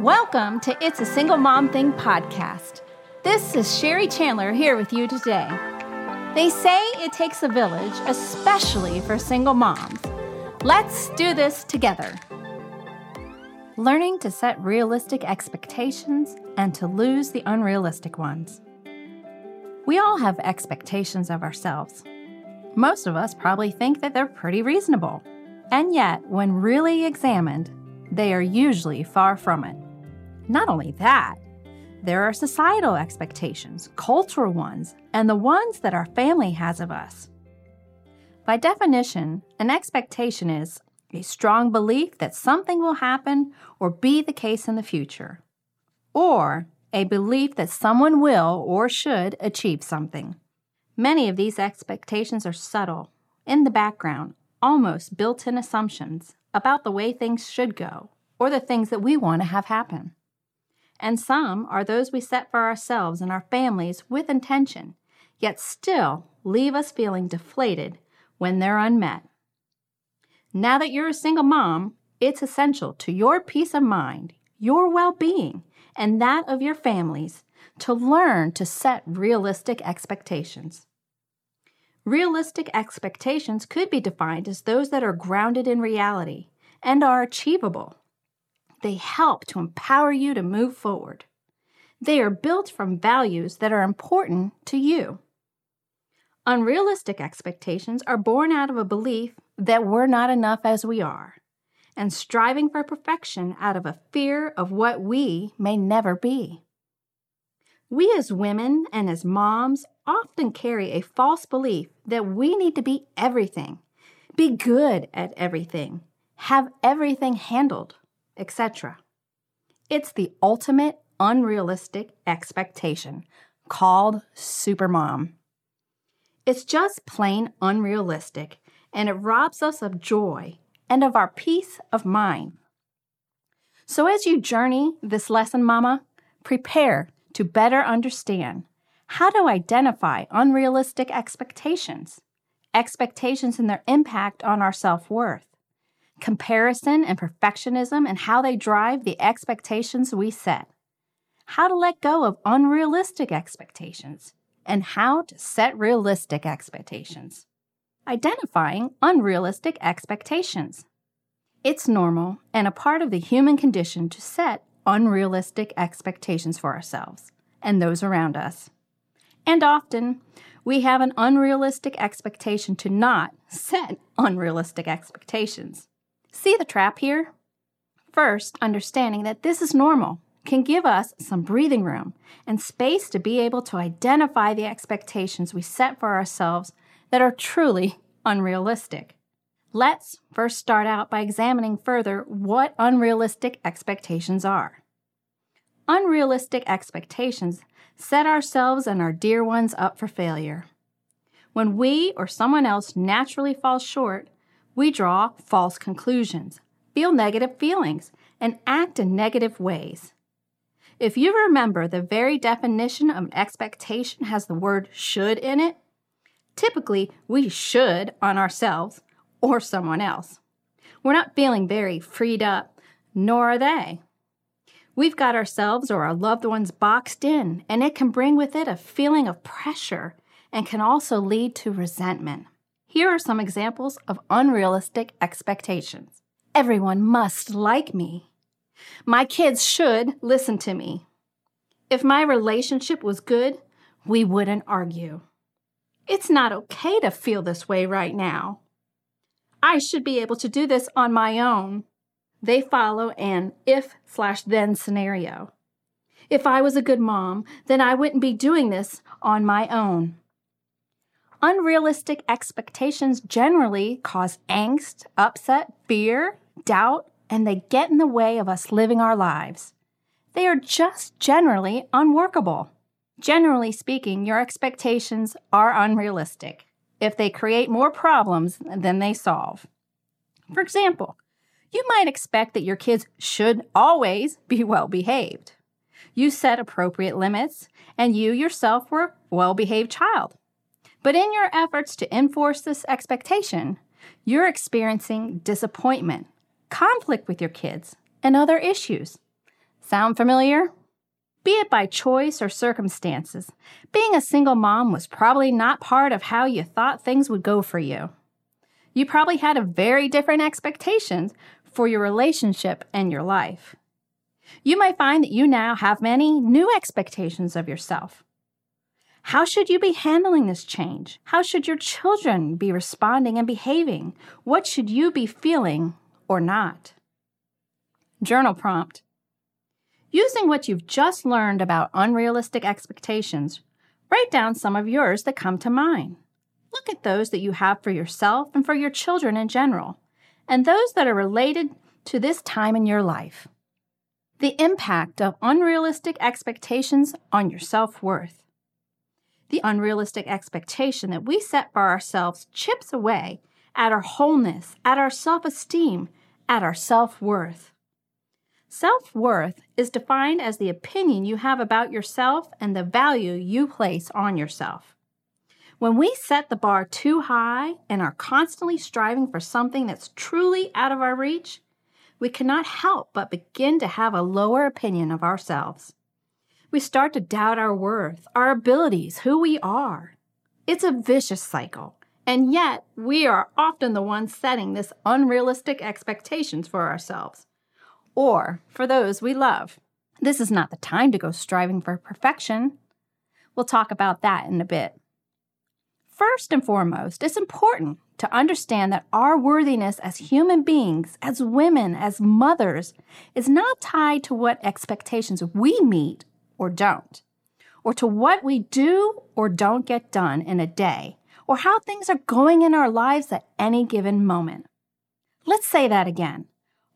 Welcome to It's a Single Mom Thing podcast. This is Sherry Chandler here with you today. They say it takes a village, especially for single moms. Let's do this together. Learning to set realistic expectations and to lose the unrealistic ones. We all have expectations of ourselves. Most of us probably think that they're pretty reasonable. And yet, when really examined, they are usually far from it. Not only that, there are societal expectations, cultural ones, and the ones that our family has of us. By definition, an expectation is a strong belief that something will happen or be the case in the future, or a belief that someone will or should achieve something. Many of these expectations are subtle, in the background, almost built in assumptions about the way things should go or the things that we want to have happen and some are those we set for ourselves and our families with intention, yet still leave us feeling deflated when they're unmet. Now that you're a single mom, it's essential to your peace of mind, your well being, and that of your families to learn to set realistic expectations. Realistic expectations could be defined as those that are grounded in reality and are achievable they help to empower you to move forward. They are built from values that are important to you. Unrealistic expectations are born out of a belief that we're not enough as we are, and striving for perfection out of a fear of what we may never be. We as women and as moms often carry a false belief that we need to be everything, be good at everything, have everything handled etc. It's the ultimate unrealistic expectation called supermom. It's just plain unrealistic and it robs us of joy and of our peace of mind. So, as you journey this lesson, Mama, prepare to better understand how to identify unrealistic expectations, expectations and their impact on our self worth, comparison and perfectionism and how they drive the expectations we set, how to let go of unrealistic expectations, and how to set realistic expectations. Identifying unrealistic expectations. It's normal and a part of the human condition to set unrealistic expectations for ourselves and those around us. And often, we have an unrealistic expectation to not set unrealistic expectations. See the trap here? First, understanding that this is normal can give us some breathing room and space to be able to identify the expectations we set for ourselves that are truly unrealistic. Let's first start out by examining further what unrealistic expectations are. Unrealistic expectations set ourselves and our dear ones up for failure. When we or someone else naturally falls short, we draw false conclusions, feel negative feelings, and act in negative ways. If you remember, the very definition of an expectation has the word should in it. Typically, we should on ourselves or someone else. We're not feeling very freed up, nor are they. We've got ourselves or our loved ones boxed in, and it can bring with it a feeling of pressure and can also lead to resentment. Here are some examples of unrealistic expectations. Everyone must like me. My kids should listen to me. If my relationship was good, we wouldn't argue. It's not okay to feel this way right now. I should be able to do this on my own. They follow an if slash then scenario. If I was a good mom, then I wouldn't be doing this on my own. Unrealistic expectations generally cause angst, upset, fear, doubt, and they get in the way of us living our lives. They are just generally unworkable. Generally speaking, your expectations are unrealistic if they create more problems than they solve. For example, you might expect that your kids should always be well behaved. You set appropriate limits, and you yourself were a well behaved child. But in your efforts to enforce this expectation, you're experiencing disappointment, conflict with your kids, and other issues. Sound familiar? Be it by choice or circumstances, being a single mom was probably not part of how you thought things would go for you. You probably had a very different expectations for your relationship and your life. You might find that you now have many new expectations of yourself. How should you be handling this change? How should your children be responding and behaving? What should you be feeling or not? Journal prompt Using what you've just learned about unrealistic expectations, write down some of yours that come to mind. Look at those that you have for yourself and for your children in general, and those that are related to this time in your life. The impact of unrealistic expectations on your self worth. The unrealistic expectation that we set for ourselves chips away at our wholeness, at our self esteem, at our self worth. Self worth is defined as the opinion you have about yourself and the value you place on yourself. When we set the bar too high and are constantly striving for something that's truly out of our reach, we cannot help but begin to have a lower opinion of ourselves. We start to doubt our worth, our abilities, who we are. It's a vicious cycle, and yet we are often the ones setting this unrealistic expectations for ourselves or for those we love. This is not the time to go striving for perfection. We'll talk about that in a bit. First and foremost, it's important to understand that our worthiness as human beings, as women, as mothers, is not tied to what expectations we meet or don't, or to what we do or don't get done in a day, or how things are going in our lives at any given moment. Let's say that again.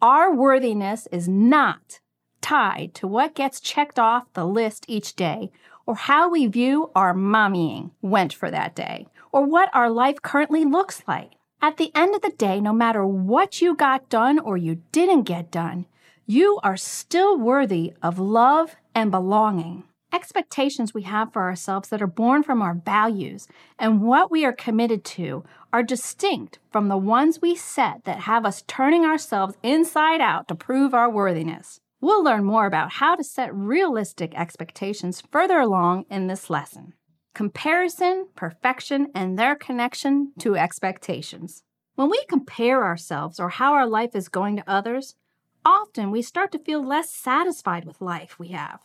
Our worthiness is not tied to what gets checked off the list each day or how we view our mommying went for that day or what our life currently looks like. At the end of the day, no matter what you got done or you didn't get done, you are still worthy of love and belonging. Expectations we have for ourselves that are born from our values and what we are committed to are distinct from the ones we set that have us turning ourselves inside out to prove our worthiness. We'll learn more about how to set realistic expectations further along in this lesson. Comparison, perfection, and their connection to expectations. When we compare ourselves or how our life is going to others, often we start to feel less satisfied with life we have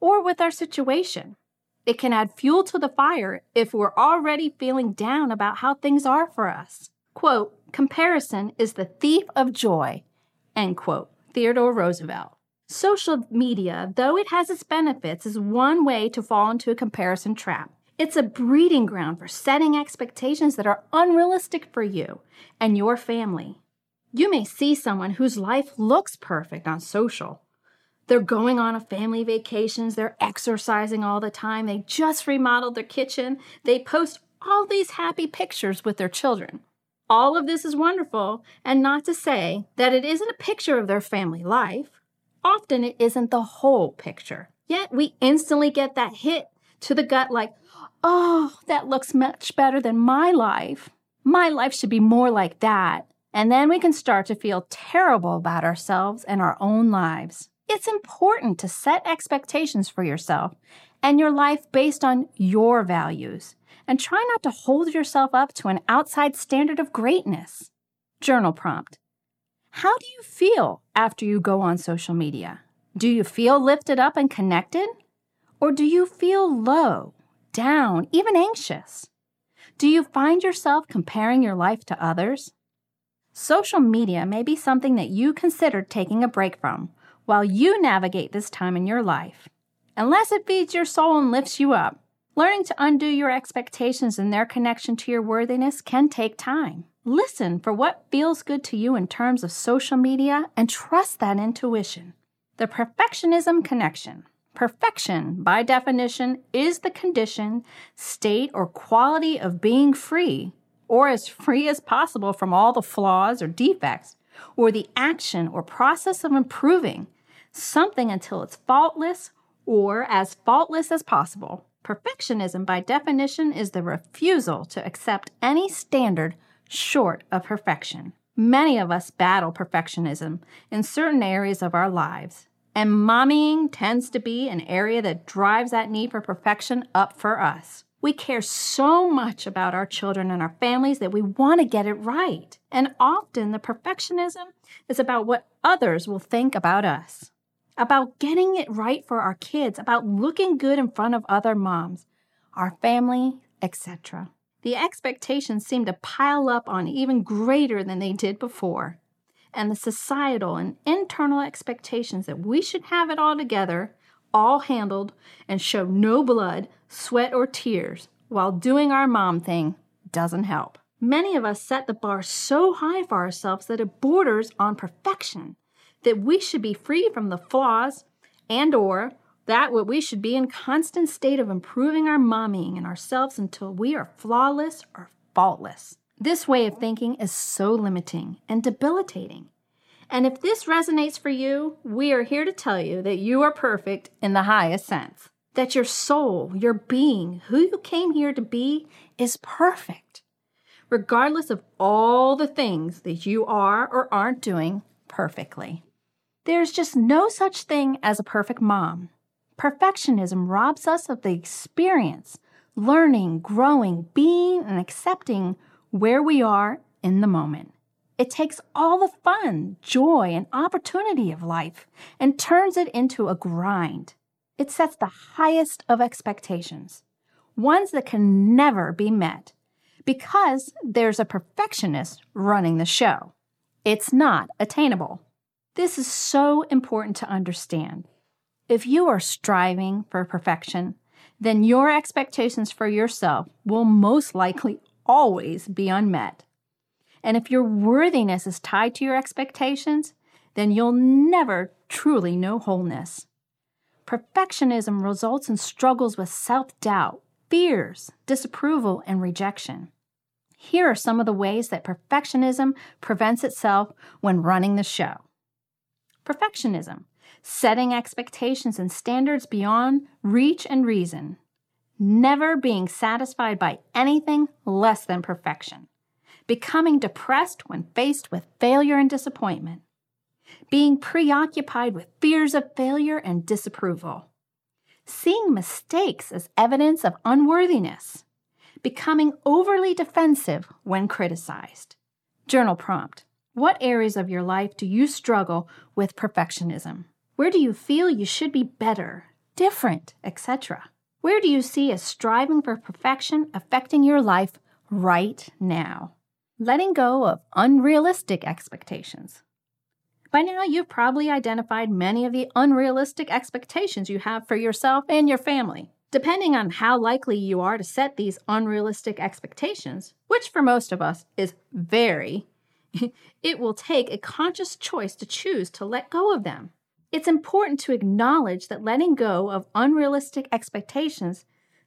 or with our situation. It can add fuel to the fire if we're already feeling down about how things are for us. Quote, comparison is the thief of joy, end quote, Theodore Roosevelt. Social media, though it has its benefits, is one way to fall into a comparison trap. It's a breeding ground for setting expectations that are unrealistic for you and your family. You may see someone whose life looks perfect on social, they're going on a family vacations. They're exercising all the time. They just remodeled their kitchen. They post all these happy pictures with their children. All of this is wonderful, and not to say that it isn't a picture of their family life. Often it isn't the whole picture. Yet we instantly get that hit to the gut like, oh, that looks much better than my life. My life should be more like that. And then we can start to feel terrible about ourselves and our own lives. It's important to set expectations for yourself and your life based on your values and try not to hold yourself up to an outside standard of greatness. Journal prompt How do you feel after you go on social media? Do you feel lifted up and connected? Or do you feel low, down, even anxious? Do you find yourself comparing your life to others? Social media may be something that you consider taking a break from while you navigate this time in your life. Unless it feeds your soul and lifts you up, learning to undo your expectations and their connection to your worthiness can take time. Listen for what feels good to you in terms of social media and trust that intuition. The perfectionism connection. Perfection, by definition, is the condition, state, or quality of being free, or as free as possible from all the flaws or defects, or the action or process of improving something until it's faultless or as faultless as possible. Perfectionism, by definition, is the refusal to accept any standard short of perfection. Many of us battle perfectionism in certain areas of our lives, And mommying tends to be an area that drives that need for perfection up for us. We care so much about our children and our families that we want to get it right. And often the perfectionism is about what others will think about us, about getting it right for our kids, about looking good in front of other moms, our family, etc. The expectations seem to pile up on even greater than they did before. And the societal and internal expectations that we should have it all together all handled and show no blood, sweat, or tears while doing our mom thing doesn't help. Many of us set the bar so high for ourselves that it borders on perfection, that we should be free from the flaws and or that what we should be in constant state of improving our mommying and ourselves until we are flawless or faultless. This way of thinking is so limiting and debilitating. And if this resonates for you, we are here to tell you that you are perfect in the highest sense. That your soul, your being, who you came here to be, is perfect, regardless of all the things that you are or aren't doing perfectly. There's just no such thing as a perfect mom. Perfectionism robs us of the experience, learning, growing, being, and accepting where we are in the moment. It takes all the fun, joy, and opportunity of life and turns it into a grind. It sets the highest of expectations, ones that can never be met, because there's a perfectionist running the show. It's not attainable. This is so important to understand. If you are striving for perfection, then your expectations for yourself will most likely always be unmet. And if your worthiness is tied to your expectations, then you'll never truly know wholeness. Perfectionism results in struggles with self doubt, fears, disapproval, and rejection. Here are some of the ways that perfectionism prevents itself when running the show. Perfectionism, setting expectations and standards beyond reach and reason, never being satisfied by anything less than perfection becoming depressed when faced with failure and disappointment, being preoccupied with fears of failure and disapproval, seeing mistakes as evidence of unworthiness, becoming overly defensive when criticized. Journal prompt What areas of your life do you struggle with perfectionism? Where do you feel you should be better, different, etc.? Where do you see a striving for perfection affecting your life right now? Letting go of unrealistic expectations. By now, you've probably identified many of the unrealistic expectations you have for yourself and your family. Depending on how likely you are to set these unrealistic expectations, which for most of us is very, it will take a conscious choice to choose to let go of them. It's important to acknowledge that letting go of unrealistic expectations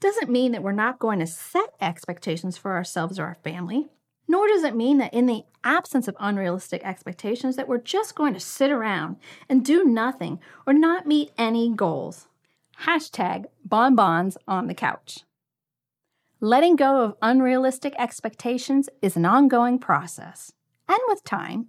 doesn't mean that we're not going to set expectations for ourselves or our family nor does it mean that in the absence of unrealistic expectations that we're just going to sit around and do nothing or not meet any goals. Hashtag bonbons on the couch. Letting go of unrealistic expectations is an ongoing process. And with time,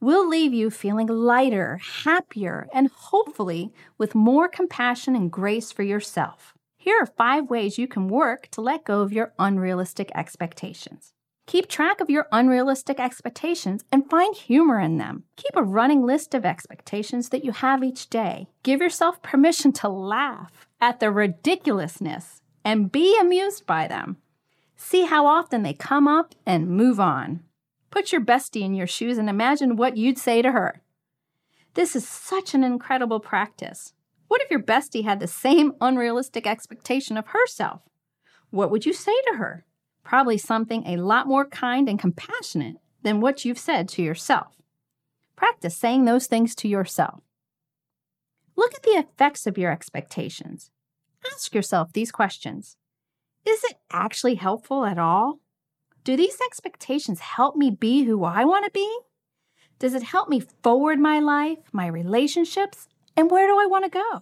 will leave you feeling lighter, happier, and hopefully with more compassion and grace for yourself. Here are five ways you can work to let go of your unrealistic expectations. Keep track of your unrealistic expectations and find humor in them. Keep a running list of expectations that you have each day. Give yourself permission to laugh at the ridiculousness and be amused by them. See how often they come up and move on. Put your bestie in your shoes and imagine what you'd say to her. This is such an incredible practice. What if your bestie had the same unrealistic expectation of herself? What would you say to her? Probably something a lot more kind and compassionate than what you've said to yourself. Practice saying those things to yourself. Look at the effects of your expectations. Ask yourself these questions Is it actually helpful at all? Do these expectations help me be who I want to be? Does it help me forward my life, my relationships, and where do I want to go?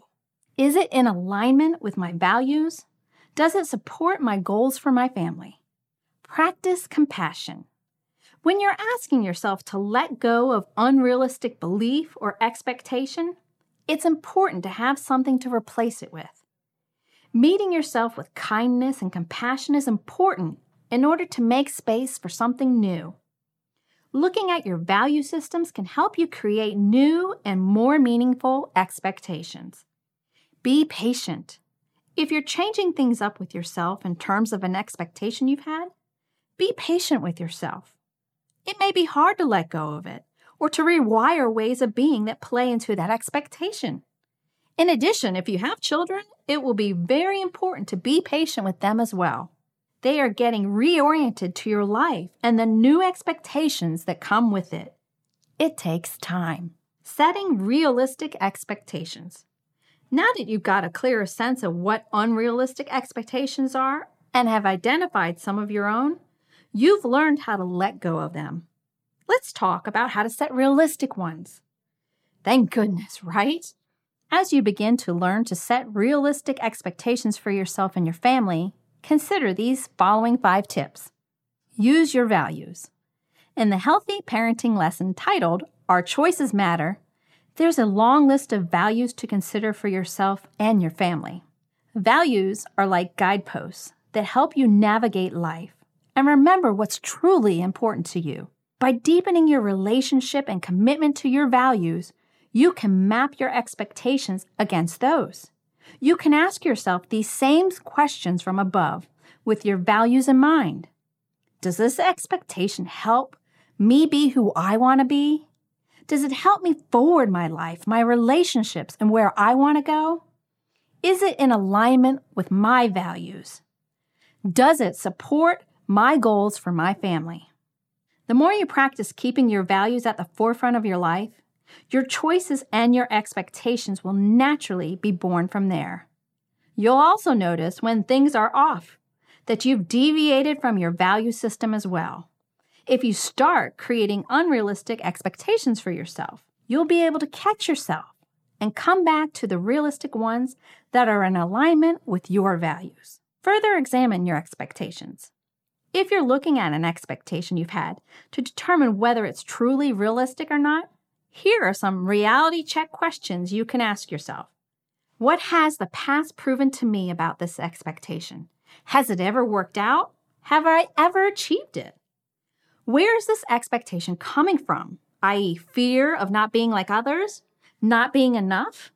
Is it in alignment with my values? Does it support my goals for my family? Practice compassion. When you're asking yourself to let go of unrealistic belief or expectation, it's important to have something to replace it with. Meeting yourself with kindness and compassion is important in order to make space for something new. Looking at your value systems can help you create new and more meaningful expectations. Be patient. If you're changing things up with yourself in terms of an expectation you've had, be patient with yourself. It may be hard to let go of it or to rewire ways of being that play into that expectation. In addition, if you have children, it will be very important to be patient with them as well. They are getting reoriented to your life and the new expectations that come with it. It takes time. Setting realistic expectations. Now that you've got a clearer sense of what unrealistic expectations are and have identified some of your own, you've learned how to let go of them. Let's talk about how to set realistic ones. Thank goodness, right? As you begin to learn to set realistic expectations for yourself and your family, consider these following five tips. Use your values. In the Healthy Parenting lesson titled Our Choices Matter, there's a long list of values to consider for yourself and your family. Values are like guideposts that help you navigate life and remember what's truly important to you. By deepening your relationship and commitment to your values, you can map your expectations against those. You can ask yourself these same questions from above with your values in mind. Does this expectation help me be who I want to be? Does it help me forward my life, my relationships, and where I want to go? Is it in alignment with my values? Does it support my goals for my family? The more you practice keeping your values at the forefront of your life, your choices and your expectations will naturally be born from there. You'll also notice when things are off that you've deviated from your value system as well. If you start creating unrealistic expectations for yourself, you'll be able to catch yourself and come back to the realistic ones that are in alignment with your values. Further examine your expectations. If you're looking at an expectation you've had to determine whether it's truly realistic or not, here are some reality check questions you can ask yourself. What has the past proven to me about this expectation? Has it ever worked out? Have I ever achieved it? Where is this expectation coming from? i.e., fear of not being like others, not being enough?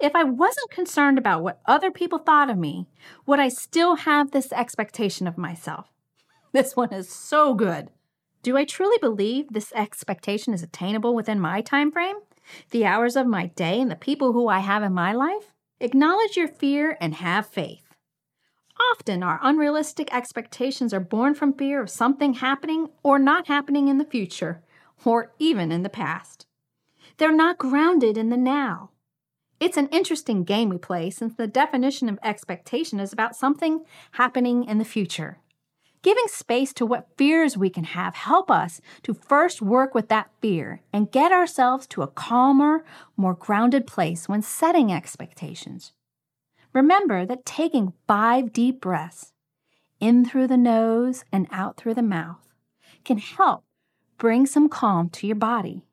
If I wasn't concerned about what other people thought of me, would I still have this expectation of myself? This one is so good. Do I truly believe this expectation is attainable within my time frame? The hours of my day and the people who I have in my life? Acknowledge your fear and have faith. Often, our unrealistic expectations are born from fear of something happening or not happening in the future, or even in the past. They're not grounded in the now. It's an interesting game we play since the definition of expectation is about something happening in the future. Giving space to what fears we can have help us to first work with that fear and get ourselves to a calmer, more grounded place when setting expectations. Remember that taking five deep breaths, in through the nose and out through the mouth, can help bring some calm to your body.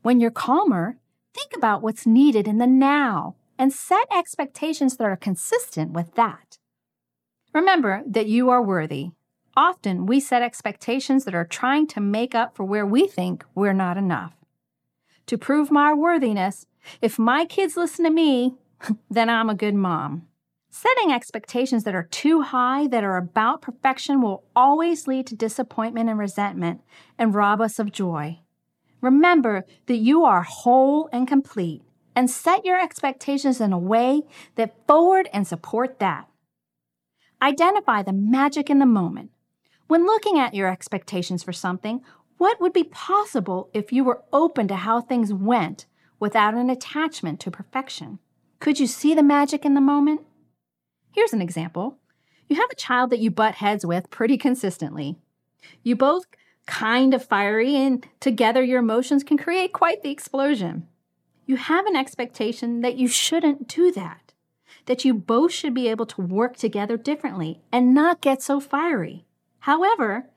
When you're calmer, think about what's needed in the now and set expectations that are consistent with that. Remember that you are worthy Often we set expectations that are trying to make up for where we think we're not enough. To prove my worthiness, if my kids listen to me, then I'm a good mom. Setting expectations that are too high, that are about perfection, will always lead to disappointment and resentment and rob us of joy. Remember that you are whole and complete, and set your expectations in a way that forward and support that. Identify the magic in the moment. When looking at your expectations for something, what would be possible if you were open to how things went without an attachment to perfection? Could you see the magic in the moment? Here's an example. You have a child that you butt heads with pretty consistently. You both kind of fiery, and together your emotions can create quite the explosion. You have an expectation that you shouldn't do that, that you both should be able to work together differently and not get so fiery. However,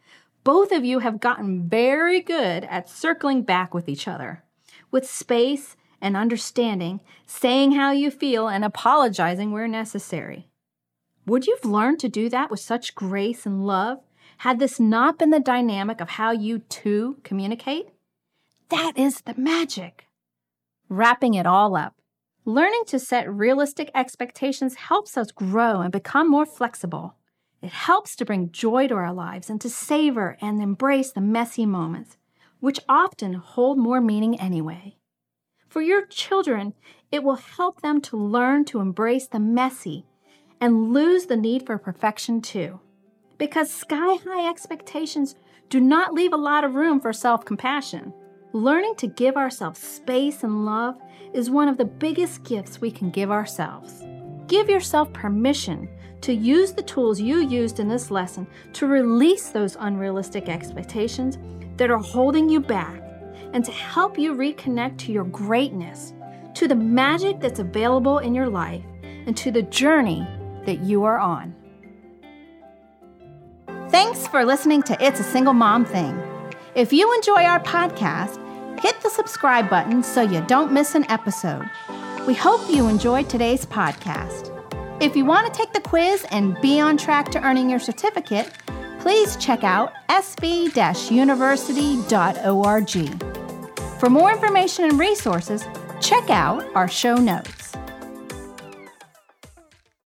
both of you have gotten very good at circling back with each other, with space and understanding, saying how you feel, and apologizing where necessary. Would you've learned to do that with such grace and love had this not been the dynamic of how you two communicate? That is the magic. Wrapping it all up, learning to set realistic expectations helps us grow and become more flexible. It helps to bring joy to our lives and to savor and embrace the messy moments, which often hold more meaning anyway. For your children, it will help them to learn to embrace the messy and lose the need for perfection too because sky high expectations do not leave a lot of room for self compassion. Learning to give ourselves space and love is one of the biggest gifts we can give ourselves. Give yourself permission to use the tools you used in this lesson to release those unrealistic expectations that are holding you back and to help you reconnect to your greatness, to the magic that's available in your life, and to the journey that you are on. Thanks for listening to It's a Single Mom Thing. If you enjoy our podcast, hit the subscribe button so you don't miss an episode. We hope you enjoyed today's podcast. If you want to take the quiz and be on track to earning your certificate, please check out sb university.org. For more information and resources, check out our show notes.